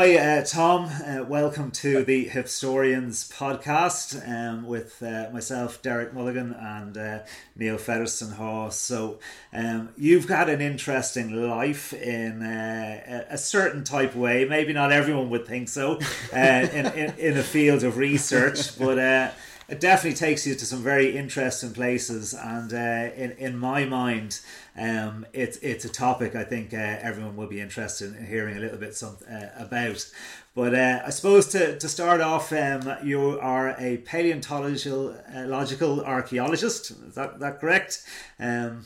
hi, uh, Tom. Uh, welcome to the Hipstorians podcast um, with uh, myself, Derek Mulligan, and uh, Neil Featherston Hawes. So, um, you've got an interesting life in uh, a certain type of way. Maybe not everyone would think so uh, in, in, in a field of research, but it definitely takes you to some very interesting places. And in, in my mind, um, it's it's a topic I think uh, everyone will be interested in hearing a little bit some, uh, about. But uh, I suppose to, to start off, um, you are a paleontological uh, archaeologist. Is that, that correct? Um,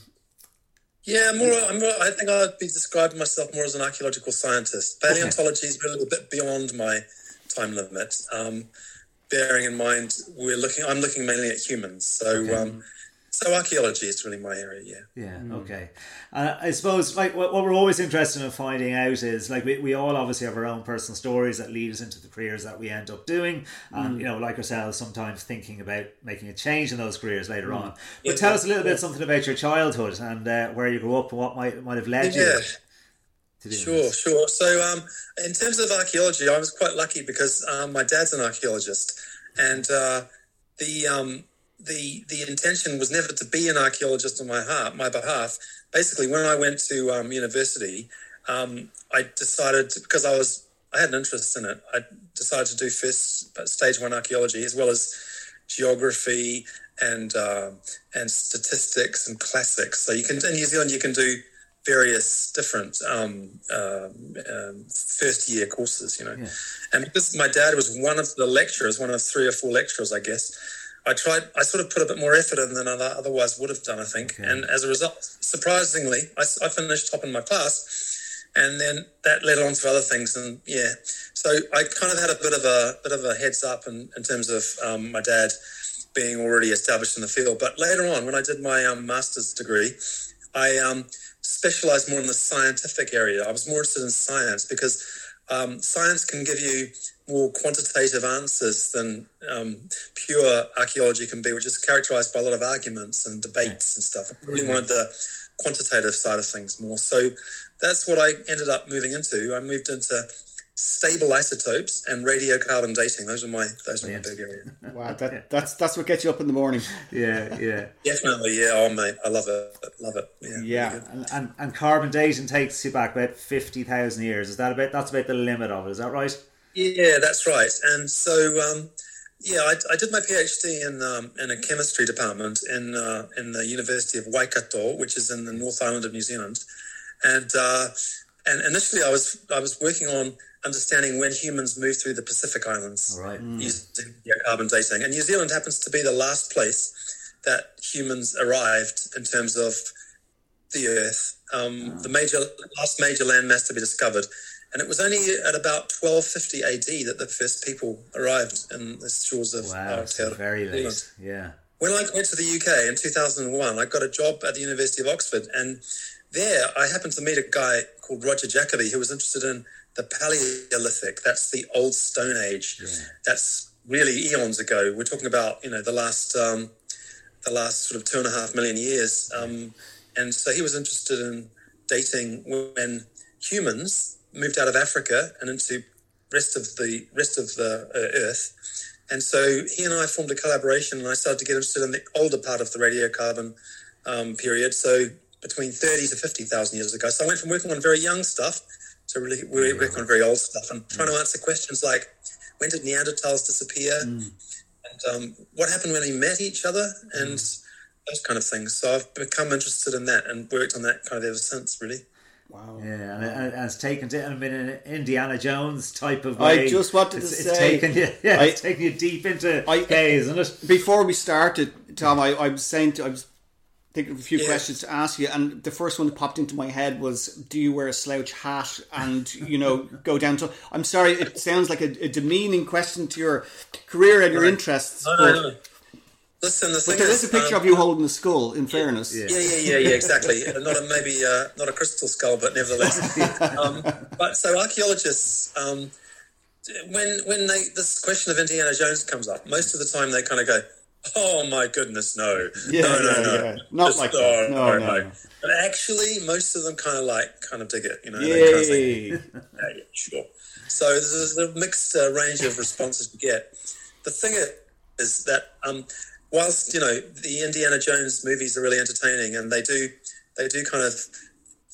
yeah, more, I'm more. I think I'd be describing myself more as an archaeological scientist. Paleontology okay. is a little bit beyond my time limit. Um, bearing in mind, we're looking. I'm looking mainly at humans, so okay. um, so archaeology is really my area, yeah. Yeah, mm. okay. Uh, I suppose like what, what, we're always interested in finding out is like we, we all obviously have our own personal stories that lead us into the careers that we end up doing, and mm. you know, like ourselves, sometimes thinking about making a change in those careers later mm. on. But yeah, tell us a little yeah. bit something about your childhood and uh, where you grew up and what might might have led you. yeah. you. Sure, sure. So, um, in terms of archaeology, I was quite lucky because um, my dad's an archaeologist, and uh, the um, the the intention was never to be an archaeologist on my heart, my behalf. Basically, when I went to um, university, um, I decided to, because I was I had an interest in it. I decided to do first stage one archaeology as well as geography and uh, and statistics and classics. So you can in New Zealand you can do various different um, uh, um, first year courses, you know. Yeah. And because my dad was one of the lecturers, one of three or four lecturers, I guess, I tried. I sort of put a bit more effort in than I otherwise would have done. I think, okay. and as a result, surprisingly, I, I, finished top in my class, and then that led on to other things. And yeah, so I kind of had a bit of a bit of a heads up in, in terms of um, my dad being already established in the field. But later on, when I did my um, master's degree, I um, specialized more in the scientific area. I was more interested in science because um, science can give you more quantitative answers than um, pure archaeology can be, which is characterized by a lot of arguments and debates and stuff. I really wanted the quantitative side of things more. So that's what I ended up moving into. I moved into stable isotopes and radiocarbon dating. Those are my those are my big areas. Wow, that, that's that's what gets you up in the morning. Yeah, yeah, definitely. Yeah, oh mate, I love it, love it. Yeah, yeah. And, and, and carbon dating takes you back about fifty thousand years. Is that about that's about the limit of it? Is that right? Yeah, that's right. And so, um, yeah, I, I, did my PhD in um, in a chemistry department in uh, in the University of Waikato, which is in the North Island of New Zealand. And uh, and initially, I was I was working on understanding when humans moved through the Pacific Islands right. mm. using yeah, carbon dating. And New Zealand happens to be the last place that humans arrived in terms of the Earth. Um, oh. The major last major landmass to be discovered and it was only at about 1250 AD that the first people arrived in the shores of wow, Aotearoa. Very late, yeah. When I went to the UK in 2001, I got a job at the University of Oxford, and there I happened to meet a guy called Roger Jacobi who was interested in the Paleolithic. That's the old Stone Age. Yeah. That's really eons ago. We're talking about you know the last um, the last sort of two and a half million years, um, and so he was interested in dating when humans moved out of Africa and into rest of the rest of the uh, Earth. And so he and I formed a collaboration, and I started to get interested in the older part of the radiocarbon um, period. So between thirty to fifty thousand years ago. So I went from working on very young stuff to really we work on very old stuff and trying to answer questions like when did Neanderthals disappear, mm. and um, what happened when they met each other, and mm. those kind of things. So I've become interested in that and worked on that kind of ever since, really. Wow. Yeah, and, and, and it's taken to, I mean, an Indiana Jones type of way. I just wanted it's, to it's say. Taken you, yeah, I, it's taken you deep into I, isn't it? Before we started, Tom, I, I was saying, to, I was thinking of a few yeah. questions to ask you, and the first one that popped into my head was, "Do you wear a slouch hat and you know go down to?" I'm sorry, it sounds like a, a demeaning question to your career and your right. interests. No, no, no. Listen, the but there is, is a picture um, of you holding a skull. In fairness, yeah, yeah, yeah, yeah, yeah exactly. not a, maybe uh, not a crystal skull, but nevertheless. um, but so archaeologists, um, when when they this question of Indiana Jones comes up, most of the time they kind of go, "Oh my goodness, no, yeah, no, no, yeah, no, yeah. not Just, like that. No, no, no, no. But actually, most of them kind of like kind of dig it, you know. Kind of think, yeah, yeah, sure. So there's a mixed uh, range of responses you get. The thing is that um, whilst you know the Indiana Jones movies are really entertaining and they do they do kind of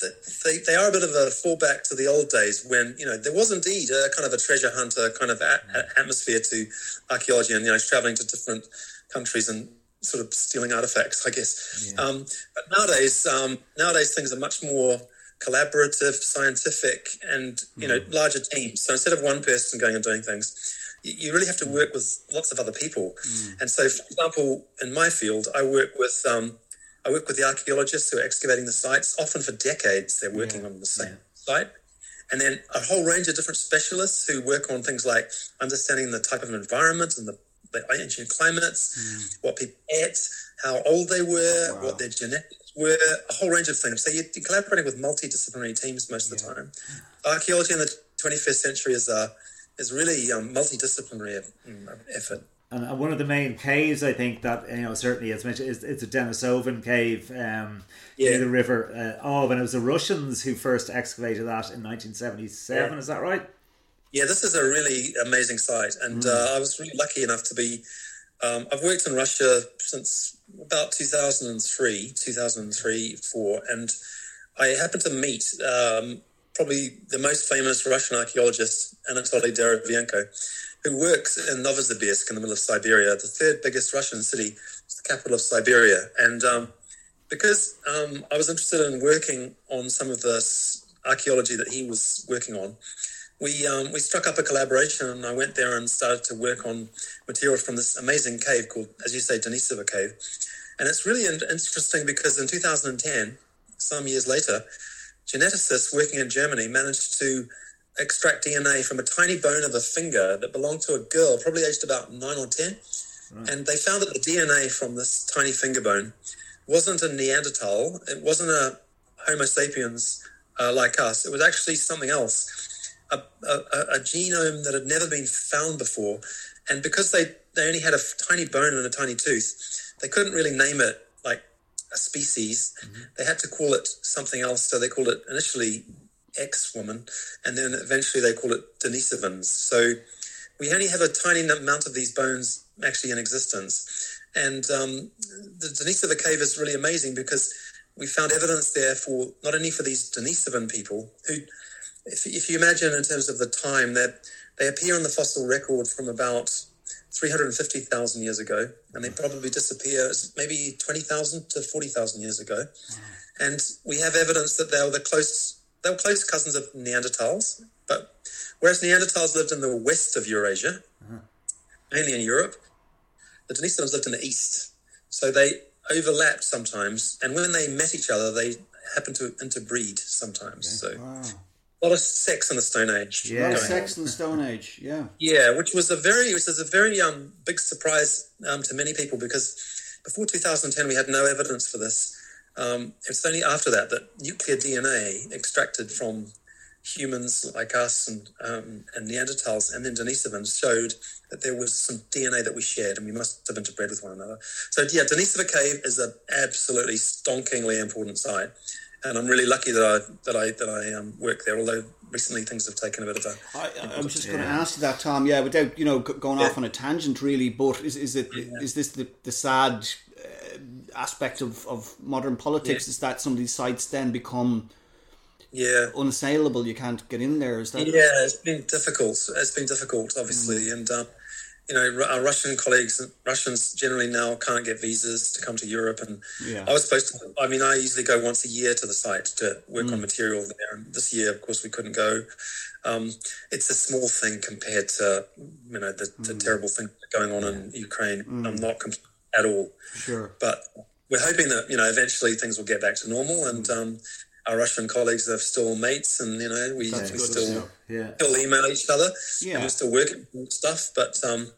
they, they are a bit of a fallback to the old days when you know there was indeed a kind of a treasure hunter kind of a atmosphere to archaeology and you know traveling to different countries and sort of stealing artifacts, I guess. Yeah. Um, but nowadays, um, nowadays things are much more collaborative, scientific, and you know mm. larger teams. So instead of one person going and doing things, you, you really have to work with lots of other people. Mm. And so, for example, in my field, I work with um, I work with the archaeologists who are excavating the sites. Often for decades, they're working yeah. on the same yeah. site. And then a whole range of different specialists who work on things like understanding the type of environment and the ancient climates, mm. what people ate, how old they were, wow. what their genetics were, a whole range of things. So you're collaborating with multidisciplinary teams most of the time. Archaeology in the 21st century is a is really a um, multidisciplinary mm, effort and one of the main caves I think that you know certainly as mentioned is it's a Denisovan cave um, yeah. near the river uh, oh and it was the Russians who first excavated that in 1977 yeah. is that right yeah this is a really amazing site and mm. uh, I was really lucky enough to be um, I've worked in Russia since about 2003 2003 4 and I happened to meet um, probably the most famous Russian archaeologist Anatoly Derevianko who works in Novosibirsk in the middle of Siberia, the third biggest Russian city, it's the capital of Siberia. And um, because um, I was interested in working on some of the archaeology that he was working on, we um, we struck up a collaboration, and I went there and started to work on material from this amazing cave called, as you say, Denisova Cave. And it's really interesting because in 2010, some years later, geneticists working in Germany managed to extract DNA from a tiny bone of a finger that belonged to a girl, probably aged about nine or 10. Right. And they found that the DNA from this tiny finger bone wasn't a Neanderthal, it wasn't a Homo sapiens uh, like us, it was actually something else, a, a, a, genome that had never been found before. And because they, they only had a tiny bone and a tiny tooth, they couldn't really name it like a species. Mm-hmm. They had to call it something else. So they called it initially X woman, and then eventually they called it Denisovans. So we only have a tiny amount of these bones actually in existence. And um, the Denisova cave is really amazing because we found evidence there for not only for these Denisovan people who, if, if you imagine in terms of the time that they appear on the fossil record from about 350,000 years ago, and they probably disappear maybe 20,000 to 40,000 years ago. And we have evidence that they were the close they were close cousins of Neanderthals, but whereas Neanderthals lived in the west of Eurasia, uh-huh. mainly in Europe, the Denisovans lived in the east. So they overlapped sometimes, and when they met each other, they happened to interbreed sometimes. Okay. So wow. A lot of sex in the Stone Age. Yeah, sex in the Stone Age. Yeah, yeah, which was a very, which was a very um, big surprise um, to many people because before 2010 we had no evidence for this. Um, it's only after that that nuclear DNA extracted from humans like us and, um, and Neanderthals and then Denisovans showed that there was some DNA that we shared and we must have interbred with one another. So yeah, Denisova Cave is an absolutely stonkingly important site. And I'm really lucky that I that I that I um, work there. Although recently things have taken a bit of a. I, I was just going to ask you that, Tom. Yeah, without you know going yeah. off on a tangent, really. But is is it yeah. is this the, the sad aspect of, of modern politics yeah. is that some of these sites then become yeah unassailable. You can't get in there. Is that yeah? It's been difficult. It's been difficult, obviously, mm. and um, you know our Russian colleagues, Russians generally now can't get visas to come to Europe, and yeah. I was supposed to. I mean, I usually go once a year to the site to work mm. on material there, and this year, of course, we couldn't go. Um, it's a small thing compared to you know the, the mm. terrible thing going on in Ukraine. Mm. I'm not completely at all. Sure. But we're hoping that you know eventually things will get back to normal, and mm. um, our Russian colleagues are still mates, and you know we, we still yeah. still email each other, yeah. and we're still working stuff. But um,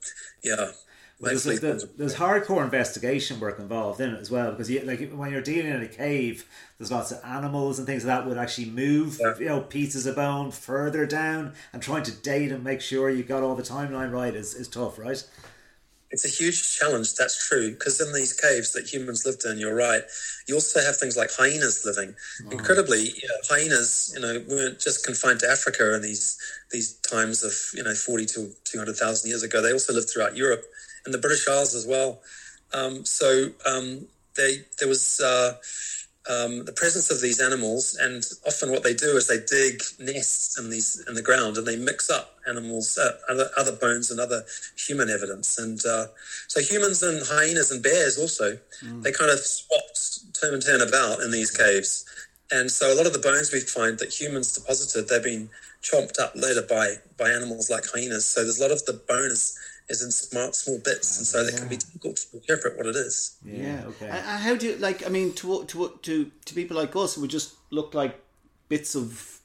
yeah. Well, there's, there's, there's, hardcore investigation work involved in it as well because you, like when you're dealing in a cave, there's lots of animals and things that would actually move yeah. you know pieces of bone further down and trying to date and make sure you got all the timeline right is, is tough, right? It's a huge challenge. That's true because in these caves that humans lived in, you're right. You also have things like hyenas living. Wow. Incredibly, you know, hyenas, you know, weren't just confined to Africa in these these times of you know forty to two hundred thousand years ago. They also lived throughout Europe and the British Isles as well. Um, so um, they there was. Uh, um, the presence of these animals, and often what they do is they dig nests in these in the ground and they mix up animals, uh, other, other bones and other human evidence. And uh, so humans and hyenas and bears also mm. they kind of swapped turn and turn about in these caves. And so a lot of the bones we find that humans deposited, they've been chomped up later by by animals like hyenas. So there's a lot of the bone is is in small small bits, and so yeah. it can be difficult to interpret what it is. Yeah. yeah okay. And how do you like? I mean, to to to to people like us, it would just look like bits of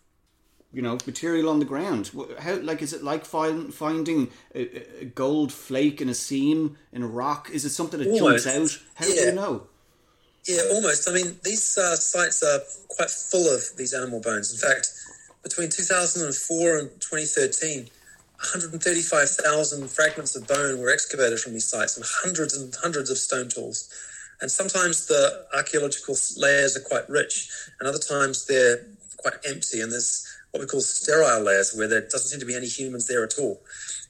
you know material on the ground. How like is it like find, finding a, a, gold flake in a seam in a rock? Is it something that almost. jumps out? How yeah. do you know? Yeah, almost. I mean, these uh, sites are quite full of these animal bones. In fact, between 2004 and 2013 135,000 fragments of bone were excavated from these sites and hundreds and hundreds of stone tools. And sometimes the archaeological layers are quite rich, and other times they're quite empty, and there's what we call sterile layers where there doesn't seem to be any humans there at all.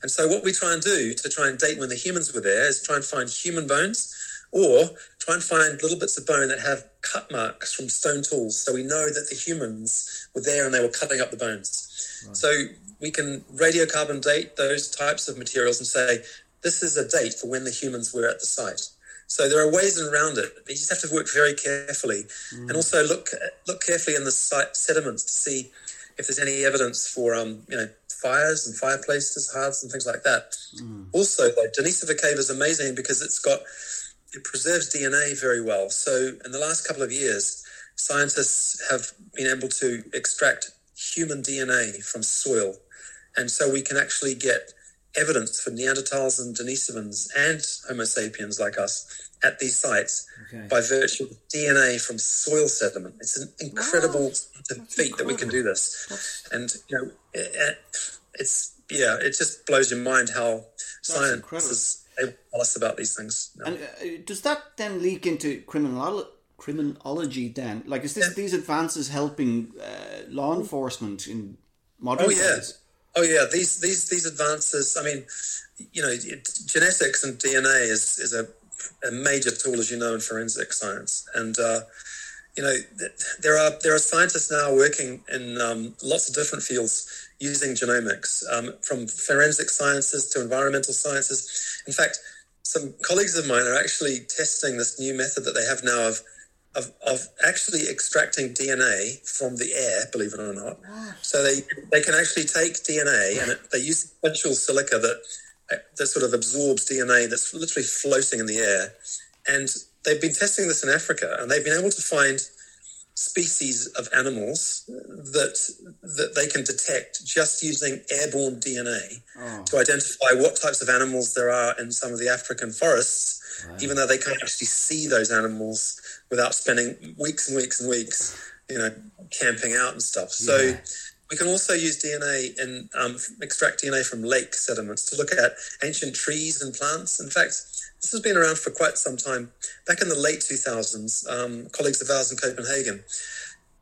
And so, what we try and do to try and date when the humans were there is try and find human bones or try and find little bits of bone that have cut marks from stone tools so we know that the humans were there and they were cutting up the bones. Right. So, we can radiocarbon date those types of materials and say this is a date for when the humans were at the site. So there are ways around it. You just have to work very carefully, mm. and also look look carefully in the site sediments to see if there's any evidence for um, you know fires and fireplaces, hearths, and things like that. Mm. Also, though, Denisova Cave is amazing because it's got it preserves DNA very well. So in the last couple of years, scientists have been able to extract human DNA from soil and so we can actually get evidence for Neanderthals and Denisovans and Homo sapiens like us at these sites okay. by virtue of DNA from soil sediment. It's an incredible wow. feat that we can do this. And, you know, it, it's, yeah, it just blows your mind how That's science incredible. is able to tell us about these things. No. And uh, does that then leak into criminology? criminology then like is this yeah. these advances helping uh, law enforcement in modern oh, yeah. Days? Oh yeah, these these these advances. I mean, you know, genetics and DNA is is a, a major tool, as you know, in forensic science, and uh, you know, there are there are scientists now working in um, lots of different fields using genomics, um, from forensic sciences to environmental sciences. In fact, some colleagues of mine are actually testing this new method that they have now of of, of actually extracting DNA from the air, believe it or not. So they, they can actually take DNA and it, they use special silica that, that sort of absorbs DNA that's literally floating in the air. And they've been testing this in Africa and they've been able to find species of animals that that they can detect just using airborne DNA oh. to identify what types of animals there are in some of the African forests, even though they can't actually see those animals without spending weeks and weeks and weeks, you know, camping out and stuff. So yeah. we can also use DNA and um, extract DNA from lake sediments to look at ancient trees and plants. In fact, this has been around for quite some time. Back in the late 2000s, um, colleagues of ours in Copenhagen,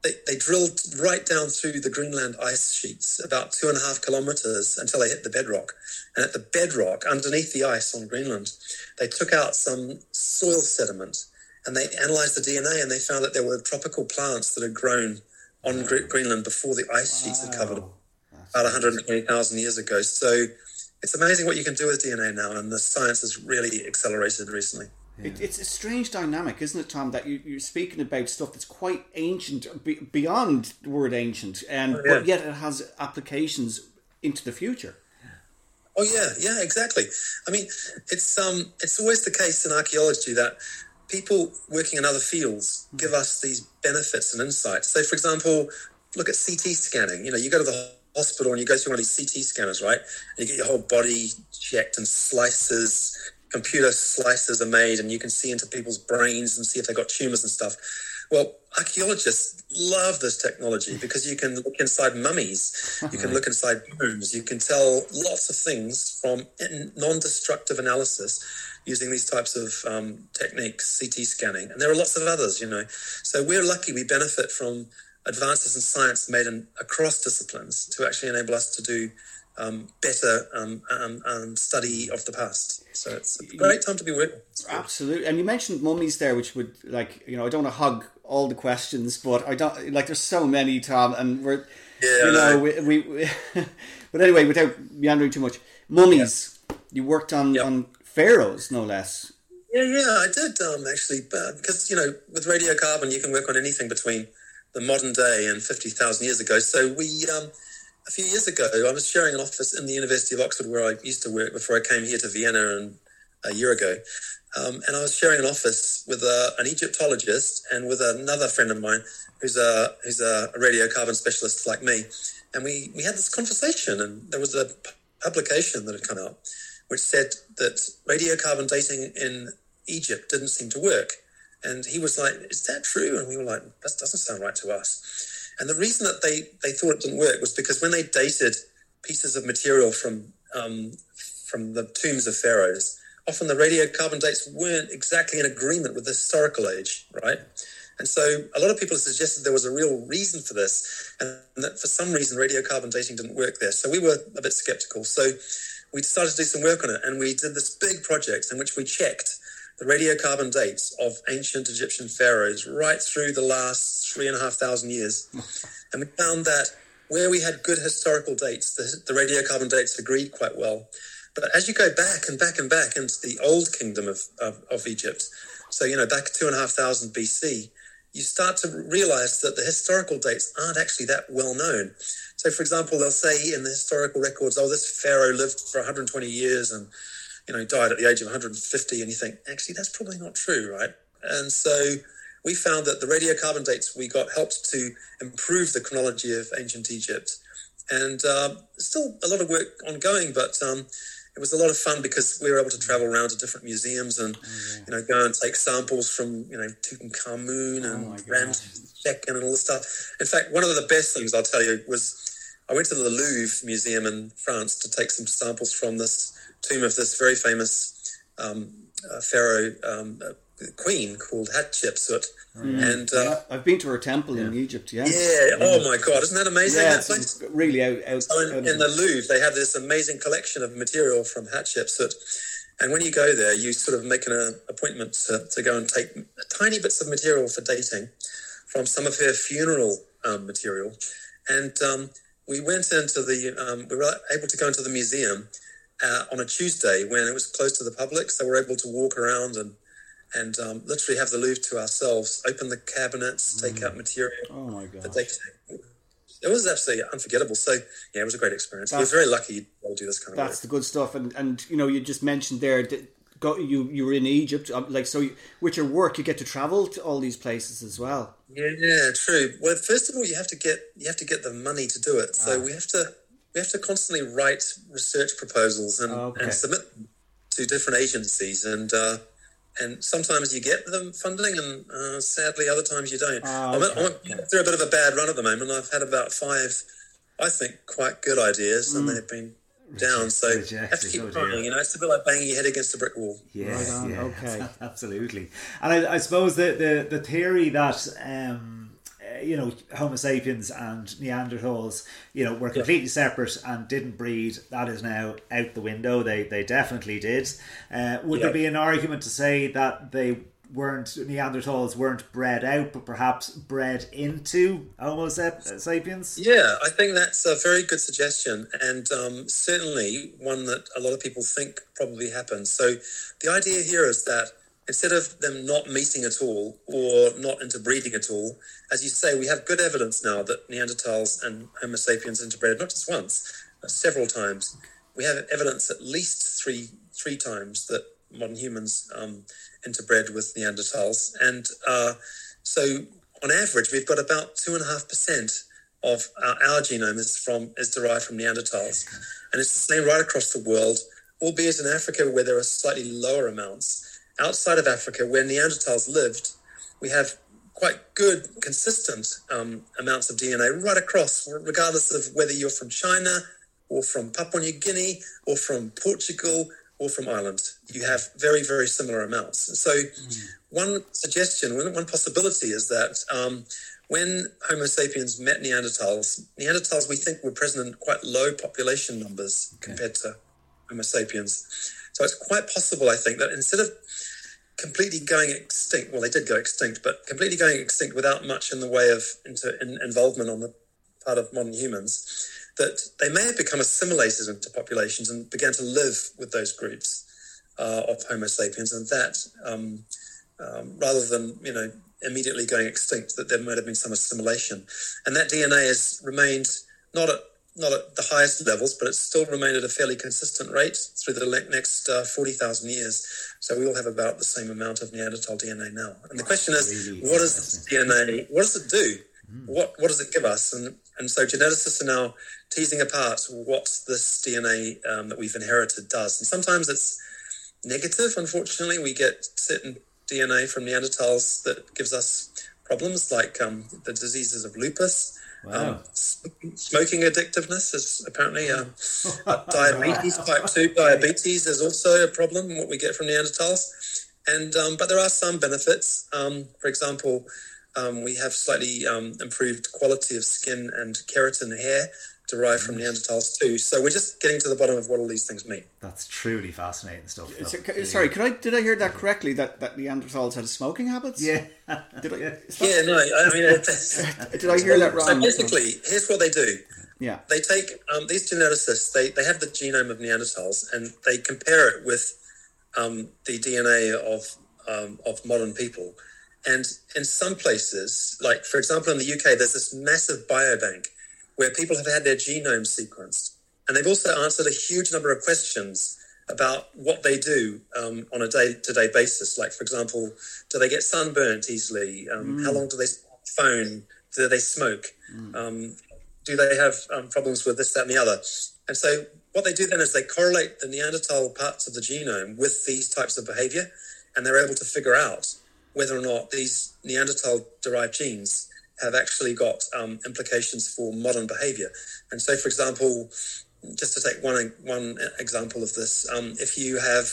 they, they drilled right down through the Greenland ice sheets, about two and a half kilometers until they hit the bedrock. And at the bedrock, underneath the ice on Greenland, they took out some soil sediment and they analyzed the DNA and they found that there were tropical plants that had grown on Greenland before the ice sheets wow. had covered it about 120,000 years ago. So it's amazing what you can do with DNA now, and the science has really accelerated recently. Yeah. It, it's a strange dynamic, isn't it, Tom? That you, are speaking about stuff that's quite ancient, be, beyond the word ancient, and oh, yeah. but yet it has applications into the future. Oh yeah, yeah, exactly. I mean, it's um, it's always the case in archaeology that people working in other fields give us these benefits and insights. So, for example, look at CT scanning. You know, you go to the hospital and you go through one of these CT scanners, right? And you get your whole body checked and slices, computer slices are made, and you can see into people's brains and see if they've got tumors and stuff. Well, archaeologists love this technology because you can look inside mummies, you can look inside tombs, you can tell lots of things from non-destructive analysis using these types of um, techniques, CT scanning, and there are lots of others. You know, so we're lucky we benefit from advances in science made in, across disciplines to actually enable us to do um, better um, um, um, study of the past. So it's a great time to be working. Absolutely, and you mentioned mummies there, which would like you know I don't want to hug all the questions, but I don't like there's so many, Tom, and we're yeah, you know we, we, we but anyway, without meandering too much, mummies. Yeah. You worked on yep. on pharaohs, no less. Yeah, yeah, I did um, actually, because you know with radiocarbon you can work on anything between the modern day and fifty thousand years ago. So we um, a few years ago, I was sharing an office in the University of Oxford where I used to work before I came here to Vienna and a year ago. Um, and I was sharing an office with a, an Egyptologist and with another friend of mine who's a who's a radiocarbon specialist like me. And we, we had this conversation, and there was a publication that had come out which said that radiocarbon dating in Egypt didn't seem to work. And he was like, Is that true? And we were like, That doesn't sound right to us. And the reason that they, they thought it didn't work was because when they dated pieces of material from um, from the tombs of pharaohs, often the radiocarbon dates weren't exactly in agreement with the historical age, right? And so a lot of people suggested there was a real reason for this, and that for some reason radiocarbon dating didn't work there. So we were a bit skeptical. So we decided to do some work on it, and we did this big project in which we checked the radiocarbon dates of ancient Egyptian pharaohs right through the last three and a half thousand years. and we found that where we had good historical dates, the, the radiocarbon dates agreed quite well. But as you go back and back and back into the old kingdom of, of, of Egypt, so, you know, back two and a half thousand BC, you start to realize that the historical dates aren't actually that well known. So, for example, they'll say in the historical records, oh, this pharaoh lived for 120 years and you know, died at the age of 150, and you think, actually, that's probably not true, right? And so we found that the radiocarbon dates we got helped to improve the chronology of ancient Egypt. And uh, still a lot of work ongoing, but um, it was a lot of fun because we were able to travel around to different museums and, oh, yeah. you know, go and take samples from, you know, Tutankhamun and oh, Ramses II and all this stuff. In fact, one of the best things I'll tell you was I went to the Louvre Museum in France to take some samples from this tomb of this very famous um, uh, pharaoh um, uh, queen called Hatshepsut. Mm. And uh, yeah, I've been to her temple yeah. in Egypt. Yeah. Yeah. Oh my God! Isn't that amazing? Yeah, that it's really out. out, so in, out in the Louvre, they have this amazing collection of material from Hatshepsut. And when you go there, you sort of make an uh, appointment to, to go and take tiny bits of material for dating from some of her funeral um, material. And um, we went into the, um, we were able to go into the museum uh, on a Tuesday when it was closed to the public, so we're able to walk around and and um, literally have the Louvre to ourselves, open the cabinets, take mm. out material. Oh my god! It was absolutely unforgettable. So yeah, it was a great experience. That's, we were very lucky to do this kind of. Work. That's work. the good stuff, and and you know you just mentioned there that go, you you were in Egypt, um, like so. You, with your work, you get to travel to all these places as well. Yeah, yeah, true. Well, first of all, you have to get you have to get the money to do it. So ah. we have to we have to constantly write research proposals and, okay. and submit them to different agencies and uh, and sometimes you get them funding and uh, sadly other times you don't. Oh, okay. I'm, I'm through a bit of a bad run at the moment. I've had about five, I think, quite good ideas mm. and they've been down. So you have to keep oh, trying. You know, it's a bit like banging your head against a brick wall. Yes, right yeah, okay, absolutely. And I, I, suppose the, the the theory that. Um, you know, Homo sapiens and Neanderthals, you know, were completely yeah. separate and didn't breed. That is now out the window. They they definitely did. Uh, would yeah. there be an argument to say that they weren't Neanderthals weren't bred out, but perhaps bred into Homo sapiens? Yeah, I think that's a very good suggestion, and um, certainly one that a lot of people think probably happened. So the idea here is that instead of them not meeting at all or not interbreeding at all, as you say, we have good evidence now that Neanderthals and Homo sapiens interbred not just once, several times. We have evidence at least three three times that modern humans um, interbred with Neanderthals, and uh, so on average, we've got about two and a half percent of our, our genome is from is derived from Neanderthals, and it's the same right across the world, albeit in Africa where there are slightly lower amounts. Outside of Africa, where Neanderthals lived, we have quite good, consistent um, amounts of DNA right across, regardless of whether you're from China or from Papua New Guinea or from Portugal or from Ireland. You have very, very similar amounts. So, mm. one suggestion, one possibility is that um, when Homo sapiens met Neanderthals, Neanderthals we think were present in quite low population numbers okay. compared to Homo sapiens. So, it's quite possible, I think, that instead of completely going extinct, well, they did go extinct, but completely going extinct without much in the way of inter- in, involvement on the part of modern humans that they may have become assimilated into populations and began to live with those groups uh, of Homo sapiens, and that um, um, rather than you know immediately going extinct, that there might have been some assimilation, and that DNA has remained not at not at the highest levels, but it's still remained at a fairly consistent rate through the next uh, 40,000 years. So we all have about the same amount of Neanderthal DNA now. And the question is, really what does DNA, what does it do? Mm. What, what does it give us? And, and so geneticists are now teasing apart what this DNA um, that we've inherited does. And sometimes it's negative, unfortunately. We get certain DNA from Neanderthals that gives us problems like um, the diseases of lupus. Wow. Um, smoking addictiveness is apparently um, diabetes, type 2 diabetes is also a problem, what we get from Neanderthals. And um, But there are some benefits. Um, for example, um, we have slightly um, improved quality of skin and keratin hair derived from Neanderthals too. So we're just getting to the bottom of what all these things mean. That's truly fascinating stuff. So, sorry, could I did I hear that correctly? That that Neanderthals had smoking habits? Yeah. Did I? Yeah, no. I mean, did I hear that wrong? So basically, here's what they do. Yeah. They take um, these geneticists. They they have the genome of Neanderthals and they compare it with um, the DNA of um, of modern people. And in some places, like for example in the UK, there's this massive biobank where people have had their genome sequenced. And they've also answered a huge number of questions about what they do um, on a day to day basis. Like, for example, do they get sunburnt easily? Um, mm. How long do they phone? Do they smoke? Mm. Um, do they have um, problems with this, that, and the other? And so, what they do then is they correlate the Neanderthal parts of the genome with these types of behavior, and they're able to figure out whether or not these Neanderthal derived genes have actually got um, implications for modern behavior. And so, for example, just to take one one example of this, um, if you have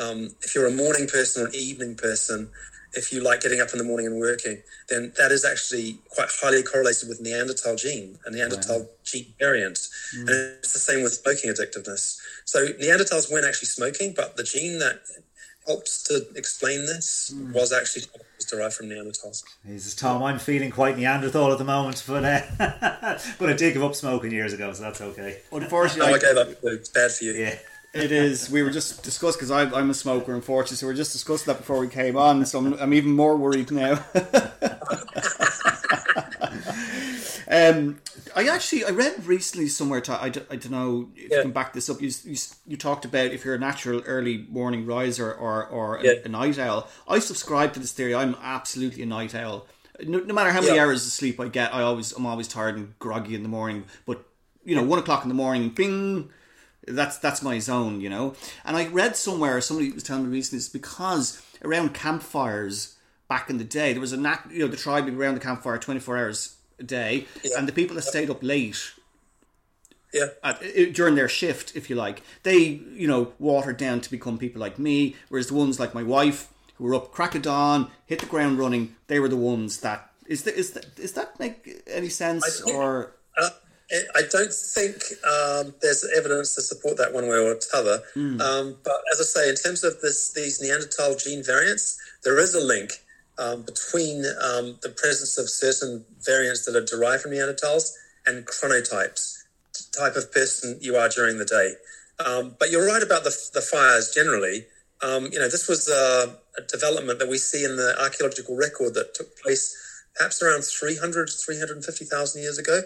um, if you're a morning person or an evening person, if you like getting up in the morning and working, then that is actually quite highly correlated with Neanderthal gene, a Neanderthal wow. gene variant. Mm. And it's the same with smoking addictiveness. So Neanderthals weren't actually smoking, but the gene that helps to explain this mm. was actually derived from Neanderthals. Jesus, Tom, I'm feeling quite Neanderthal at the moment, but uh, but I did give up smoking years ago, so that's okay. Unfortunately, no, I gave up. It's bad for you. Yeah. It is. We were just discussing because I'm a smoker, unfortunately. So we are just discussing that before we came on. So I'm, I'm even more worried now. um, I actually I read recently somewhere. To, I, I don't know if yeah. you can back this up. You, you, you talked about if you're a natural early morning riser or or yeah. a, a, night owl. I subscribe to this theory. I'm absolutely a night owl. No, no matter how many yeah. hours of sleep I get, I always I'm always tired and groggy in the morning. But you know, one o'clock in the morning, bing. That's that's my zone, you know. And I read somewhere somebody was telling me recently it's because around campfires back in the day there was a knack, you know the tribe be around the campfire 24 hours a day, yeah. and the people that stayed up late yeah. At, during their shift, if you like, they you know watered down to become people like me. Whereas the ones like my wife, who were up crack of dawn, hit the ground running, they were the ones that is that is that is that make any sense think, or? Uh, I don't think um, there's evidence to support that one way or t'other. Mm. Um, but as I say, in terms of this, these Neanderthal gene variants, there is a link um, between um, the presence of certain variants that are derived from Neanderthals and chronotypes, type of person you are during the day. Um, but you're right about the, the fires generally. Um, you know, this was a, a, development that we see in the archaeological record that took place perhaps around 300, 350,000 years ago.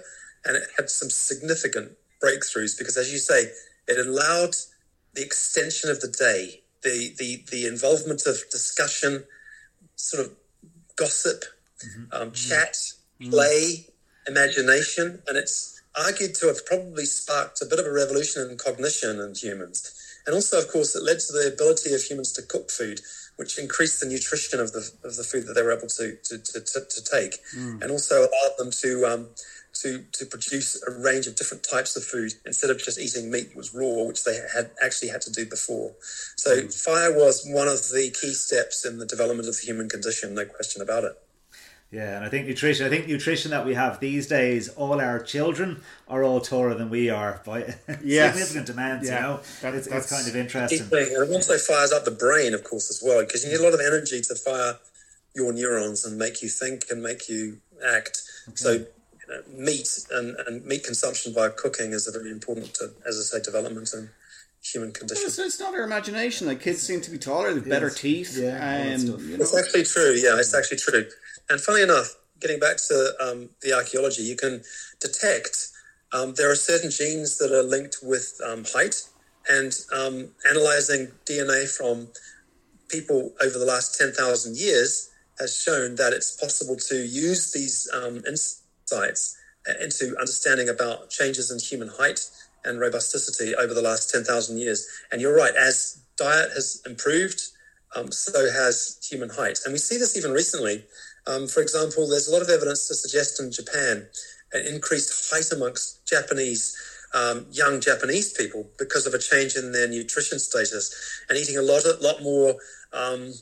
And it had some significant breakthroughs because, as you say, it allowed the extension of the day, the, the, the involvement of discussion, sort of gossip, mm-hmm. um, chat, mm-hmm. play, imagination, and it's argued to have probably sparked a bit of a revolution in cognition in humans. And also, of course, it led to the ability of humans to cook food, which increased the nutrition of the of the food that they were able to to, to, to, to take, mm. and also allowed them to um, to to produce a range of different types of food instead of just eating meat that was raw, which they had actually had to do before. So mm. fire was one of the key steps in the development of the human condition, no question about it. Yeah, and I think nutrition. I think nutrition that we have these days, all our children are all taller than we are by yes. significant amounts. Yeah. You know, that, it's, it's, kind of interesting. And it also fires up the brain, of course, as well, because you need a lot of energy to fire your neurons and make you think and make you act. Okay. So, you know, meat and, and meat consumption via cooking is a very important, to, as I say, development and human condition. Well, so it's not our imagination. Like kids seem to be taller, they've better teeth. Yeah, um, you know. it's actually true. Yeah, it's actually true. And funny enough, getting back to um, the archaeology, you can detect um, there are certain genes that are linked with um, height, and um, analyzing DNA from people over the last 10,000 years has shown that it's possible to use these um, insights into understanding about changes in human height and robusticity over the last 10,000 years. And you're right, as diet has improved, um, so has human height. And we see this even recently um, for example, there's a lot of evidence to suggest in Japan an increased height amongst Japanese um, young Japanese people because of a change in their nutrition status and eating a lot, a lot more um,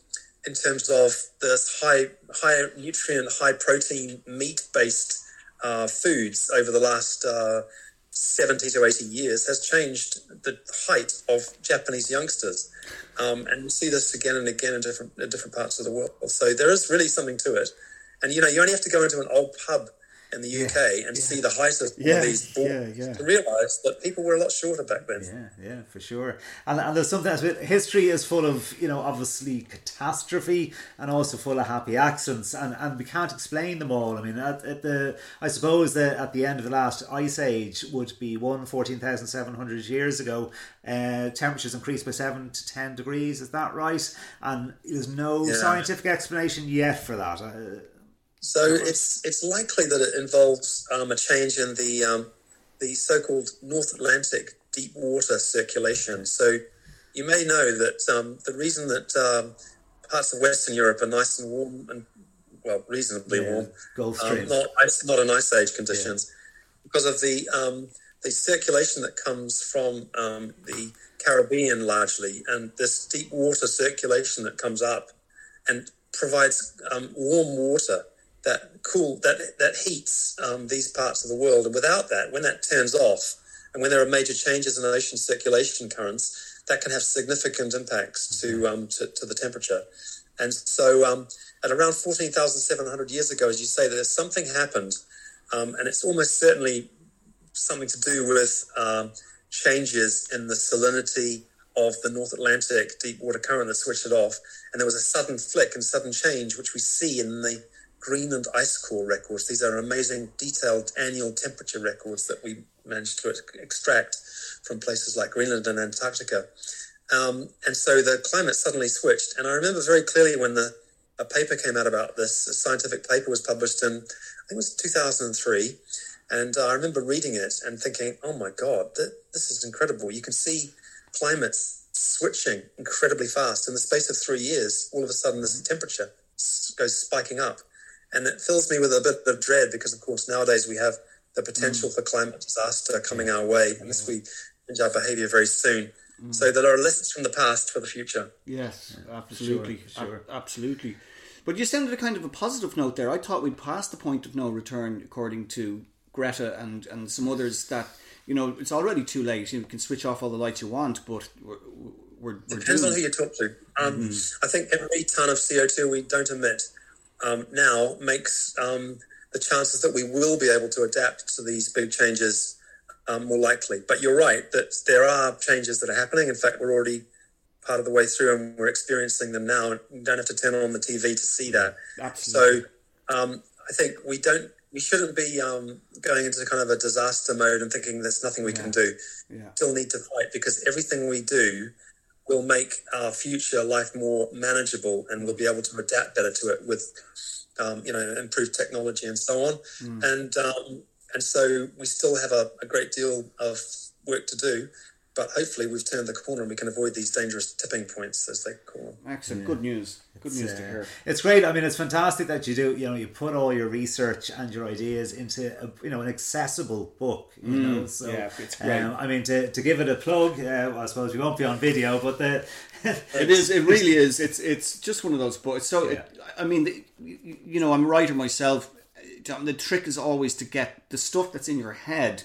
in terms of this high, high nutrient, high protein, meat based uh, foods over the last uh, 70 to 80 years has changed the height of Japanese youngsters. Um, and we see this again and again in different in different parts of the world. So there is really something to it. And you know, you only have to go into an old pub in the UK yeah, and yeah. see the height of yeah, these boards yeah, to realise that people were a lot shorter back then. Yeah, yeah, for sure. And, and there's something else. History is full of, you know, obviously catastrophe and also full of happy accidents, and, and we can't explain them all. I mean, at, at the I suppose that at the end of the last ice age would be one 14,700 years ago. Uh, temperatures increased by seven to ten degrees. Is that right? And there's no scientific explanation yet for that. Uh, so it's it's likely that it involves um, a change in the um, the so-called North Atlantic deep water circulation. So you may know that um, the reason that um, parts of Western Europe are nice and warm and well reasonably yeah, warm, Gulf um, not not in ice age conditions, yeah. because of the um, the circulation that comes from the Caribbean largely, and this deep water circulation that comes up and provides warm water that cool that that heats um, these parts of the world. And without that, when that turns off, and when there are major changes in ocean circulation currents, that can have significant impacts to mm-hmm. um, to, to, the temperature. And so, um, at around fourteen thousand seven hundred years ago, as you say, there's something happened, um, and it's almost certainly something to do with um, changes in the salinity of the North Atlantic deep water current that switched it off. And there was a sudden flick and sudden change, which we see in the Greenland ice core records. These are amazing, detailed annual temperature records that we managed to extract from places like Greenland and Antarctica. Um, and so the climate suddenly switched. And I remember very clearly when the a paper came out about this. A scientific paper was published in, I think it was 2003. And I remember reading it and thinking, oh my God, th- this is incredible. You can see climates switching incredibly fast. In the space of three years, all of a sudden, this temperature goes spiking up. And it fills me with a bit of dread because, of course, nowadays we have the potential mm. for climate disaster coming our way unless we change our behavior very soon. Mm. So there are lessons from the past for the future. Yes, absolutely. Sure, sure. A- absolutely. But you sounded a kind of a positive note there. I thought we'd passed the point of no return, according to Greta and, and some others, that, you know, it's already too late. You can switch off all the lights you want, but we're, we're, we're Depends doomed. on who you talk to. Um, mm-hmm. I think every ton of CO2 we don't emit um, now makes um, the chances that we will be able to adapt to these big changes um, more likely. But you're right that there are changes that are happening. In fact, we're already part of the way through and we're experiencing them now. And you don't have to turn on the TV to see that. Absolutely. So um, I think we don't. We shouldn't be um, going into kind of a disaster mode and thinking there's nothing we yeah. can do. Yeah. Still need to fight because everything we do will make our future life more manageable and we'll be able to adapt better to it with um, you know improved technology and so on mm. and um, and so we still have a, a, great deal of work to do but hopefully we've turned the corner and we can avoid these dangerous tipping points, as they call them. Excellent, yeah. good news. Good it's, news to uh, hear. It's great. I mean, it's fantastic that you do. You know, you put all your research and your ideas into a, you know an accessible book. You mm, know, so yeah, it's great. Um, I mean, to, to give it a plug, uh, I suppose we won't be on video, but the it is. It really is. It's it's just one of those books. So, yeah. it, I mean, the, you know, I'm a writer myself. The trick is always to get the stuff that's in your head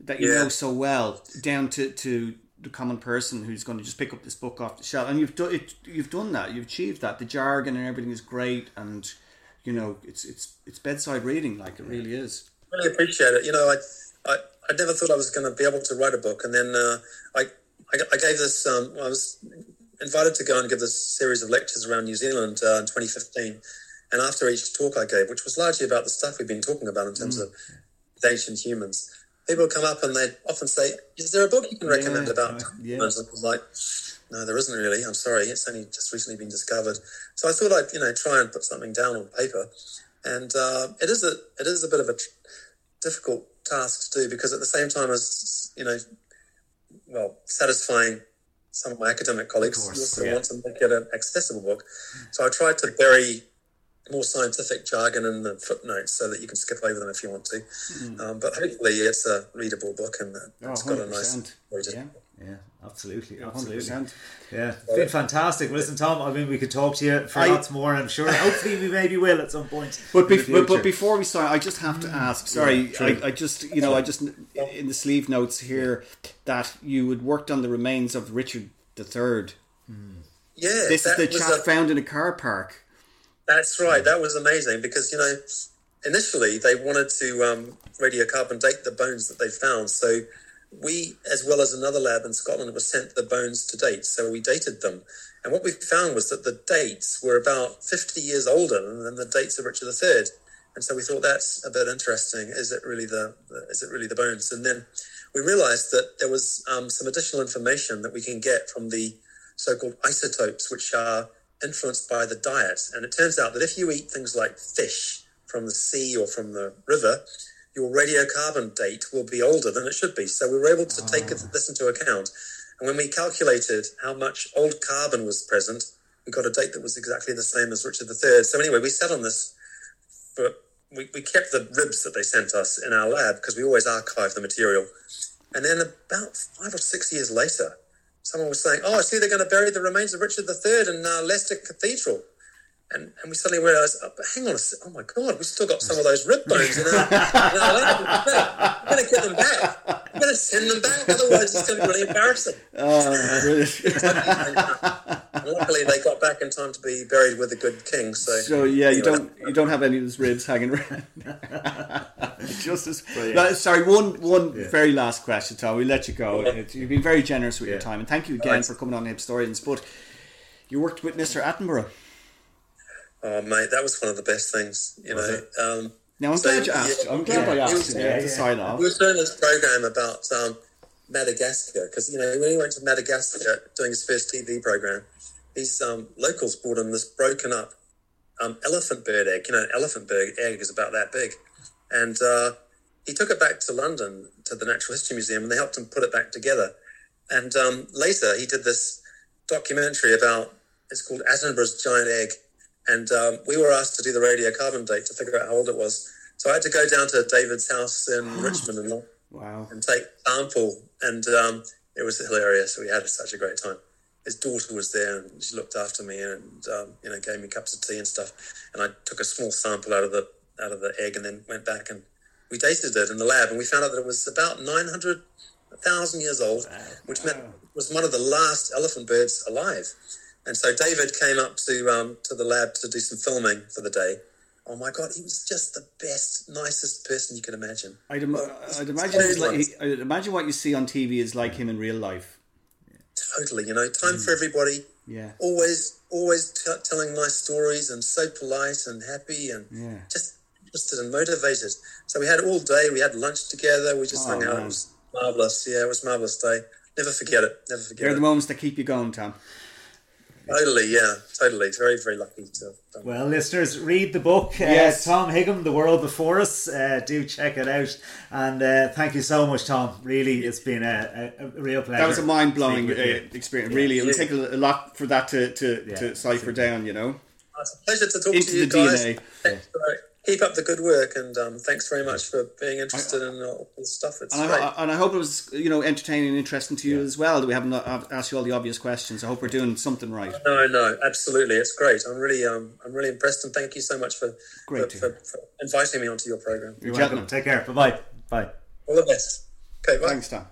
that you yeah. know so well down to to the common person who's going to just pick up this book off the shelf. And you've done it. You've done that. You've achieved that. The jargon and everything is great, and you know it's it's it's bedside reading. Like it really is. Really appreciate it. You know, I I, I never thought I was going to be able to write a book, and then uh, I, I, I gave this. Um, I was invited to go and give this series of lectures around New Zealand uh, in 2015. And after each talk I gave, which was largely about the stuff we've been talking about in terms mm. of ancient humans, people come up and they often say, "Is there a book you can recommend yeah, about?" Yeah. And I was like, "No, there isn't really. I'm sorry. It's only just recently been discovered." So I thought I'd you know try and put something down on paper, and uh, it is a it is a bit of a tr- difficult task to do because at the same time as you know, well, satisfying some of my academic colleagues, course, also yeah. want to make it an accessible book. So I tried to bury more scientific jargon in the footnotes so that you can skip over them if you want to. Mm. Um, but hopefully, it's a readable book and it's oh, got a nice. Yeah. Yeah, absolutely, absolutely. 100%. Yeah, it's been fantastic. Listen, Tom, I mean, we could talk to you for I, lots more. I'm sure. Hopefully, we maybe will at some point. But, be, but, but, before we start, I just have to ask. Sorry, yeah, I, I, just you know I just in the sleeve notes here that you had worked on the remains of Richard III. Mm. Yeah, this is the chap a, found in a car park. That's right. That was amazing because, you know, initially they wanted to um, radiocarbon date the bones that they found. So we, as well as another lab in Scotland, were sent the bones to date. So we dated them. And what we found was that the dates were about 50 years older than the dates of Richard III. And so we thought that's a bit interesting. Is it really the, the is it really the bones? And then we realized that there was um, some additional information that we can get from the so-called isotopes, which are influenced by the diet. And it turns out that if you eat things like fish from the sea or from the river, your radiocarbon date will be older than it should be. So we were able to take ah. this into account. And when we calculated how much old carbon was present, we got a date that was exactly the same as Richard III. So anyway, we sat on this for we, we kept the ribs that they sent us in our lab because we always archive the material. And then about five or six years later, someone was saying, "Oh, I see they're going to bury the remains of Richard III in uh, Leicester Cathedral." And, and we suddenly realised, oh, hang on a second, oh my God, we've still got some of those rib bones in our, in our lab. We're going to get them back. We're going to send them back, otherwise it's going to be really embarrassing. Oh, luckily, they got back in time to be buried with a good king. So, so yeah, you don't you don't have any of those ribs hanging around. Just as no, sorry, one one yeah. very last question, Tom. We let you go. Yeah. You've been very generous with yeah. your time, and thank you again right. for coming on Hipstorians. But you worked with Mr. Attenborough. Oh, mate, that was one of the best things, you know. Um, now, I'm so, glad you asked. Yeah, I'm glad yeah, I asked was, yeah, to sign off. We were doing this program about um, Madagascar because, you know, when he went to Madagascar doing his first TV program, these um, locals brought him this broken up um, elephant bird egg. You know, an elephant bird egg is about that big. And uh, he took it back to London to the Natural History Museum and they helped him put it back together. And um, later he did this documentary about, it's called Attenborough's Giant Egg and um, we were asked to do the radiocarbon date to figure out how old it was. So I had to go down to David's house in Richmond and, wow. and take sample. And um, it was hilarious. We had such a great time. His daughter was there and she looked after me and um, you know gave me cups of tea and stuff. And I took a small sample out of the out of the egg and then went back and we dated it in the lab and we found out that it was about 900,000 years old, wow. which meant it was one of the last elephant birds alive. And so David came up to um, to the lab to do some filming for the day. Oh my god, he was just the best, nicest person you could imagine. I'd, Im- I'd imagine like, I'd imagine what you see on TV is like him in real life. Totally, you know, time mm. for everybody. Yeah. Always, always t- telling nice stories and so polite and happy and yeah. just interested and motivated. So we had all day. We had lunch together. We just oh, hung out. Man. It was marvelous. Yeah, it was marvelous day. Never forget it. Never forget They're it. the moments that keep you going, Tom. Totally, yeah, totally. Very, very lucky to. Well, listeners, read the book. Uh, yes. Uh, Tom Higham, The World Before Us. Uh, do check it out. And uh, thank you so much, Tom. Really, it's been a, a, a real pleasure. That was a mind blowing uh, experience. Yeah. Really, it would take a, lot for that to, to, yeah, to cipher down, you know. It's a pleasure to talk Into to you guys. DNA. Keep up the good work, and um, thanks very much for being interested I, in all this stuff. It's and great. I, and I hope it was you know entertaining and interesting to you yeah. as well. That we haven't asked you all the obvious questions. I hope we're doing something right. No, no, absolutely, it's great. I'm really, um, I'm really impressed, and thank you so much for for, for, for, inviting me onto your program. You're welcome. Take care. Bye bye. Bye. All the best. Okay. Bye. Thanks, Tom.